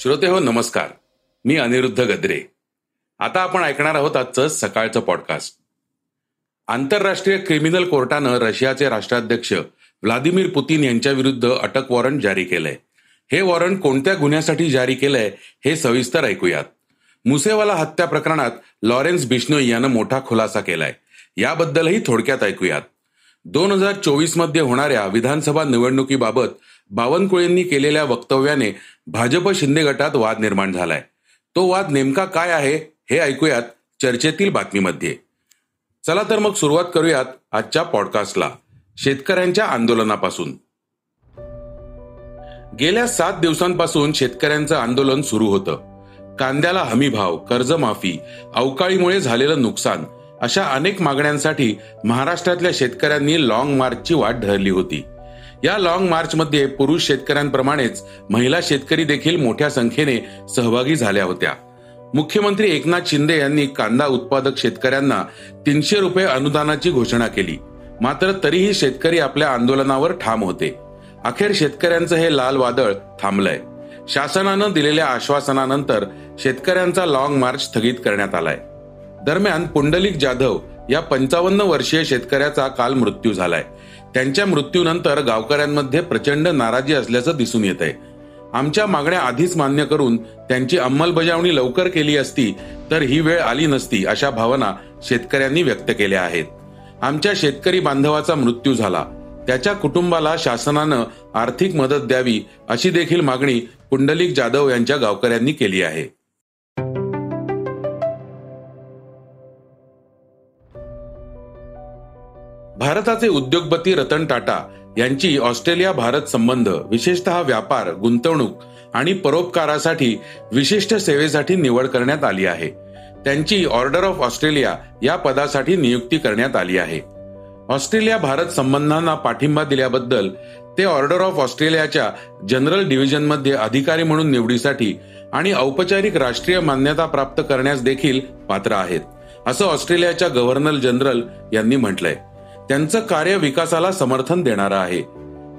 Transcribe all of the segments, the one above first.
श्रोते हो नमस्कार. मी अनिरुद्ध गद्रे. आता आपण ऐकणार आहोत आजचं सकाळचं पॉडकास्ट आंतरराष्ट्रीय क्रिमिनल कोर्टानं रशियाचे राष्ट्राध्यक्ष व्लादिमीर पुतीन यांच्या विरुद्ध अटक वॉरंट जारी केलंय. हे वॉरंट कोणत्या गुन्ह्यासाठी जारी केलंय हे सविस्तर ऐकूयात. मुसेवाला हत्या प्रकरणात लॉरेन्स बिश्नोई यानं मोठा खुलासा केलाय. याबद्दलही थोडक्यात ऐकूयात. दोन हजार चोवीसमध्ये होणाऱ्या विधानसभा निवडणुकीबाबत बावनकुळेंनी केलेल्या वक्तव्याने भाजप शिंदे गटात वाद निर्माण झालाय. तो वाद नेमका काय आहे हे ऐकूयात चर्चेतील बातमीमध्ये. चला तर मग सुरुवात करूयात आजच्या पॉडकास्टला शेतकऱ्यांच्या आंदोलनापासून. गेल्या सात दिवसांपासून शेतकऱ्यांचं आंदोलन सुरू होतं. कांद्याला हमी भाव कर्जमाफी अवकाळीमुळे झालेलं नुकसान अशा अनेक मागण्यांसाठी महाराष्ट्रातल्या शेतकऱ्यांनी लॉंग मार्चची वाट धरली होती. या लॉंग मार्चमध्ये पुरुष शेतकऱ्यांप्रमाणेच महिला शेतकरी देखील मोठ्या संख्येने सहभागी झाल्या होत्या. मुख्यमंत्री एकनाथ शिंदे यांनी कांदा उत्पादक शेतकऱ्यांना तीनशे रुपये अनुदानाची घोषणा केली. मात्र तरीही शेतकरी आपल्या आंदोलनावर ठाम होते. अखेर शेतकऱ्यांचं हे लाल वादळ थांबलंय. शासनानं दिलेल्या आश्वासनानंतर शेतकऱ्यांचा लॉंग मार्च स्थगित करण्यात आलाय. दरम्यान पुंडलिक जाधव या पंचावन्न वर्षीय शेतकऱ्याचा काल मृत्यू झालाय. त्यांच्या मृत्यूनंतर गावकऱ्यांमध्ये प्रचंड नाराजी असल्याचं दिसून येत आहे आमच्या मागण्या आधीच मान्य करून त्यांची अंमलबजावणी लवकर केली असती तर ही वेळ आली नसती अशा भावना शेतकऱ्यांनी व्यक्त केल्या आहेत. आमच्या शेतकरी बांधवाचा मृत्यू झाला. त्याच्या कुटुंबाला शासनानं आर्थिक मदत द्यावी अशी देखील मागणी पुंडलिक जाधव यांच्या गावकऱ्यांनी केली आहे. भारताचे उद्योगपती रतन टाटा यांची ऑस्ट्रेलिया भारत संबंध विशेषतः व्यापार गुंतवणूक आणि परोपकारासाठी विशिष्ट सेवेसाठी निवड करण्यात आली आहे. त्यांची ऑर्डर ऑफ ऑस्ट्रेलिया या पदासाठी नियुक्ती करण्यात आली आहे. ऑस्ट्रेलिया भारत संबंधांना पाठिंबा दिल्याबद्दल ते ऑर्डर ऑफ ऑस्ट्रेलियाच्या जनरल डिव्हिजनमध्ये अधिकारी म्हणून निवडीसाठी आणि औपचारिक राष्ट्रीय मान्यता प्राप्त करण्यास देखील पात्र आहेत असं ऑस्ट्रेलियाच्या गव्हर्नर जनरल यांनी म्हटलंय. त्यांचं कार्य विकासाला समर्थन देणारं आहे.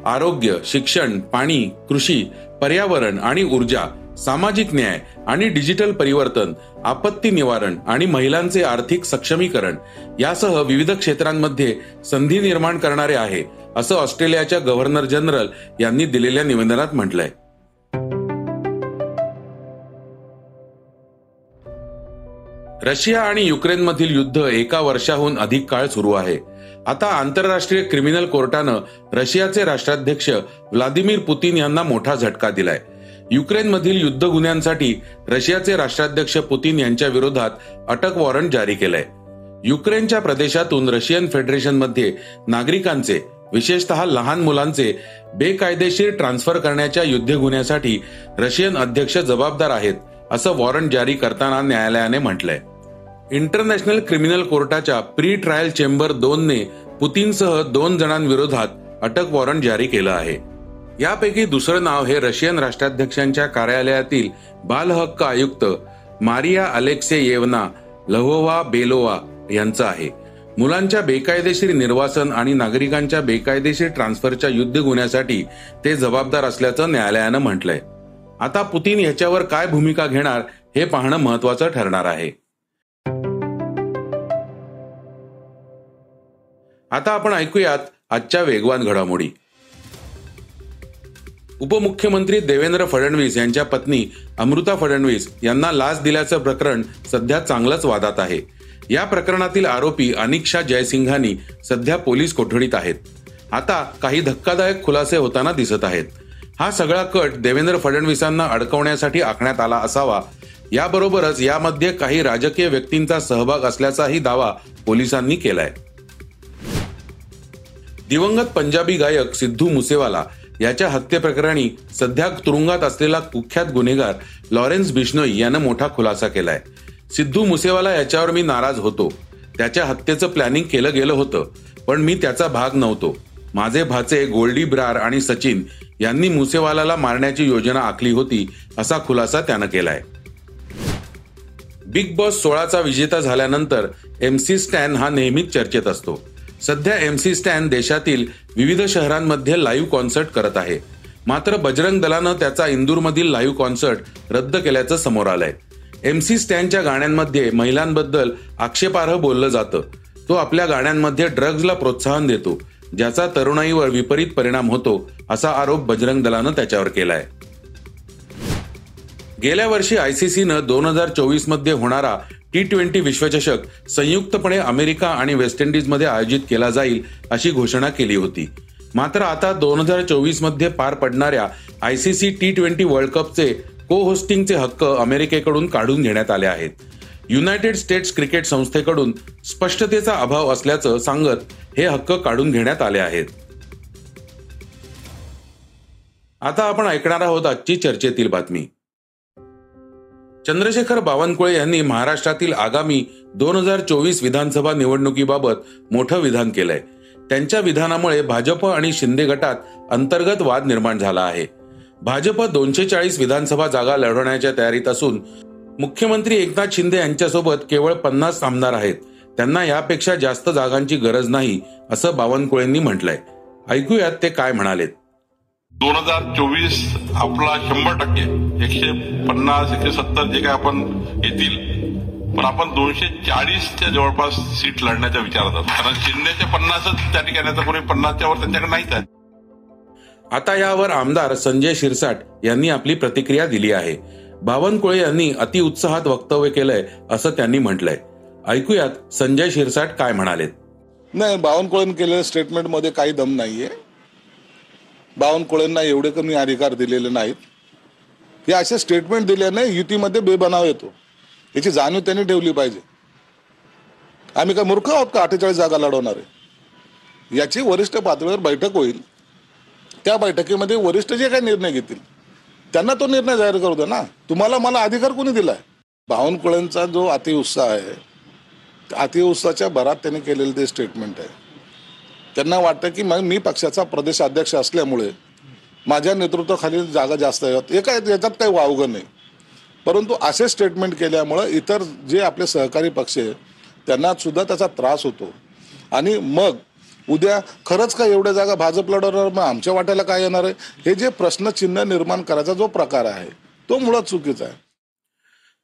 आरोग्य शिक्षण पाणी कृषी पर्यावरण आणि ऊर्जा सामाजिक न्याय आणि डिजिटल परिवर्तन आपत्ती निवारण आणि महिलांचे आर्थिक सक्षमीकरण यासह विविध क्षेत्रांमध्ये संधी निर्माण करणारे आहे असं ऑस्ट्रेलियाच्या गव्हर्नर जनरल यांनी दिलेल्या निवेदनात म्हटलंय. रशिया आणि युक्रेनमधील युद्ध एका वर्षाहून अधिक काळ सुरू आहे. आता आंतरराष्ट्रीय क्रिमिनल कोर्टानं रशियाचे राष्ट्राध्यक्ष व्लादिमीर पुतीन यांना मोठा झटका दिलाय. युक्रेनमधील युद्ध गुन्ह्यांसाठी रशियाचे राष्ट्राध्यक्ष पुतीन यांच्या विरोधात अटक वॉरंट जारी केलंय. युक्रेनच्या प्रदेशातून रशियन फेडरेशनमध्ये नागरिकांचे विशेषतः लहान मुलांचे बेकायदेशीर ट्रान्सफर करण्याच्या युद्ध गुन्ह्यासाठी रशियन अध्यक्ष जबाबदार आहेत असं वॉरंट जारी करताना न्यायालयाने म्हटलंय. इंटरनॅशनल क्रिमिनल कोर्टाच्या प्री ट्रायल चेंबर दोनने पुतीनसह दोन जणांविरोधात अटक वॉरंट जारी केलं आहे. यापैकी दुसरं नाव हे रशियन राष्ट्राध्यक्षांच्या कार्यालयातील बाल हक्क आयुक्त मारिया अलेक्से येवना लहोवा बेलोवा यांचं आहे. मुलांच्या बेकायदेशीर निर्वासन आणि नागरिकांच्या बेकायदेशीर ट्रान्सफरच्या युद्ध गुन्ह्यासाठी ते जबाबदार असल्याचं न्यायालयानं म्हटलंय. आता पुतीन याच्यावर काय भूमिका घेणार हे पाहणं महत्वाचं ठरणार आहे. आता आपण ऐकूयात आजच्या वेगवान घडामोडी. उपमुख्यमंत्री देवेंद्र फडणवीस यांच्या पत्नी अमृता फडणवीस यांना लाच दिल्याचं प्रकरण सध्या चांगलंच वादात आहे. या प्रकरणातील आरोपी अनिक्षा जयसिंघानी सध्या पोलीस कोठडीत आहेत. आता काही धक्कादायक खुलासे होताना दिसत आहेत. हा सगळा कट देवेंद्र फडणवीसांना अडकवण्यासाठी आखण्यात आला असावा. याबरोबरच यामध्ये काही राजकीय व्यक्तींचा सहभाग असल्याचाही दावा पोलिसांनी केलाय. दिवंगत पंजाबी गायक सिद्धू मुसेवाला याच्या हत्येप्रकरणी सध्या तुरुंगात असलेला कुख्यात गुन्हेगार लॉरेन्स बिश्नोई यानं मोठा खुलासा केलाय. सिद्धू मुसेवाला याच्यावर मी नाराज होतो. त्याच्या हत्येचं प्लॅनिंग केलं गेलं होतं पण मी त्याचा भाग नव्हतो. माझे भाचे गोल्डी ब्रार आणि सचिन यांनी मुसेवालाला मारण्याची योजना आखली होती असा खुलासा त्यानं केलाय. बिग बॉस सोळाचा विजेता झाल्यानंतर एम सी स्टॅन हा नेहमीच चर्चेत असतो. सध्या एम सी स्टॅन देशातील विविध शहरांमध्ये लाईव्ह कॉन्सर्ट करत आहे. मात्र बजरंग दलानं त्याचा इंदूरमधील लाईव्ह कॉन्सर्ट रद्द केल्याचं समोर आलंय. एम सी स्टॅनच्या गाण्यांमध्ये महिलांबद्दल आक्षेपार्ह बोललं जातं. तो आपल्या गाण्यांमध्ये ड्रग्जला प्रोत्साहन देतो ज्याचा तरुणाईवर विपरीत परिणाम होतो असा आरोप बजरंग दलानं त्याच्यावर केलाय. गेल्या वर्षी आयसीसीनं दोन हजार चोवीसमध्ये होणारा टी ट्वेंटी विश्वचषक संयुक्तपणे अमेरिका आणि वेस्ट इंडिजमध्ये आयोजित केला जाईल अशी घोषणा केली होती. मात्र आता दोन हजार चोवीसमध्ये पार पडणाऱ्या आयसीसी टी ट्वेंटी वर्ल्ड कपचे को होस्टिंगचे हक्क अमेरिकेकडून काढून घेण्यात आले आहेत. युनायटेड स्टेट्स क्रिकेट संस्थेकडून स्पष्टतेचा अभाव असल्याचं सांगत हे हक्क काढून घेण्यात आले आहेत. आता आपण ऐकणार आहोत आजची चर्चेतील बातमी. चंद्रशेखर बावनकुळे यांनी महाराष्ट्रातील आगामी दोन हजार चोवीस विधानसभा निवडणुकीबाबत मोठं विधान केलंय. त्यांच्या विधानामुळे भाजप आणि शिंदे गटात अंतर्गत वाद निर्माण झाला आहे. भाजप दोनशे चाळीस विधानसभा जागा लढवण्याच्या तयारीत असून मुख्यमंत्री एकनाथ शिंदे यांच्यासोबत केवळ पन्नास सामनार आहेत. त्यांना यापेक्षा जास्त जागांची गरज नाही असं बावनकुळेंनी म्हटलंय. ऐकूयात ते काय म्हणालेत. दोन हजार चोवीस आपला शंभर टक्के एकशे पन्नास एकशे सत्तर जे काय आपण येतील पण आपण दोनशे चाळीसच्या जवळपास सीट लढण्याच्या विचारात आहोत. कारण शिंदेचे पन्नासच त्या ठिकाणी आता कोणी पन्नासच्या वर त्यांच्याकडे आहे. आता यावर आमदार संजय शिरसाट यांनी आपली प्रतिक्रिया दिली आहे. बावनकुळे यांनी अतिउत्साहात वक्तव्य केलंय असं त्यांनी म्हटलंय. ऐकूयात संजय शिरसाट काय म्हणालेत. नाही बावनकुळेन केलेल्या स्टेटमेंटमध्ये काही दम नाहीये. बावनकुळेंना एवढे कमी अधिकार दिलेले नाहीत. हे असे स्टेटमेंट दिल्याने युतीमध्ये बेबनाव येतो. याची जाणीव त्यांनी ठेवली पाहिजे. आम्ही काय मूर्ख आहोत का? अठ्ठेचाळीस जागा लढवणार आहे. याची वरिष्ठ पातळीवर बैठक होईल. त्या बैठकीमध्ये वरिष्ठ जे काही निर्णय घेतील त्यांना तो निर्णय जाहीर करू दे ना. तुम्हाला मला अधिकार कोणी दिलाय? बावनकुळेंचा जो अतिउत्साह आहे अतिउत्साहाच्या भरात त्यांनी केलेलं ते स्टेटमेंट आहे त्यांना वाटतं की मग मी पक्षाचा प्रदेश अध्यक्ष असल्यामुळे माझ्या नेतृत्वाखाली जागा जास्त आहेत हे काय याच्यात काही वावगं नाही. परंतु असे स्टेटमेंट केल्यामुळं इतर जे आपले सहकारी पक्ष आहे त्यांना सुद्धा त्याचा त्रास होतो. आणि मग उद्या खरंच का एवढ्या जागा भाजप लढवणार? मग आमच्या वाट्याला काय येणार आहे? हे जे प्रश्नचिन्ह निर्माण करायचा जो प्रकार आहे तो मुळात चुकीचा आहे.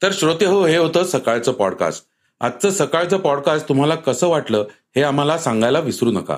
तर श्रोते हो हे होतं सकाळचं पॉडकास्ट आजचं सकाळचं पॉडकास्ट तुम्हाला कसं वाटलं हे आम्हाला सांगायला विसरू नका.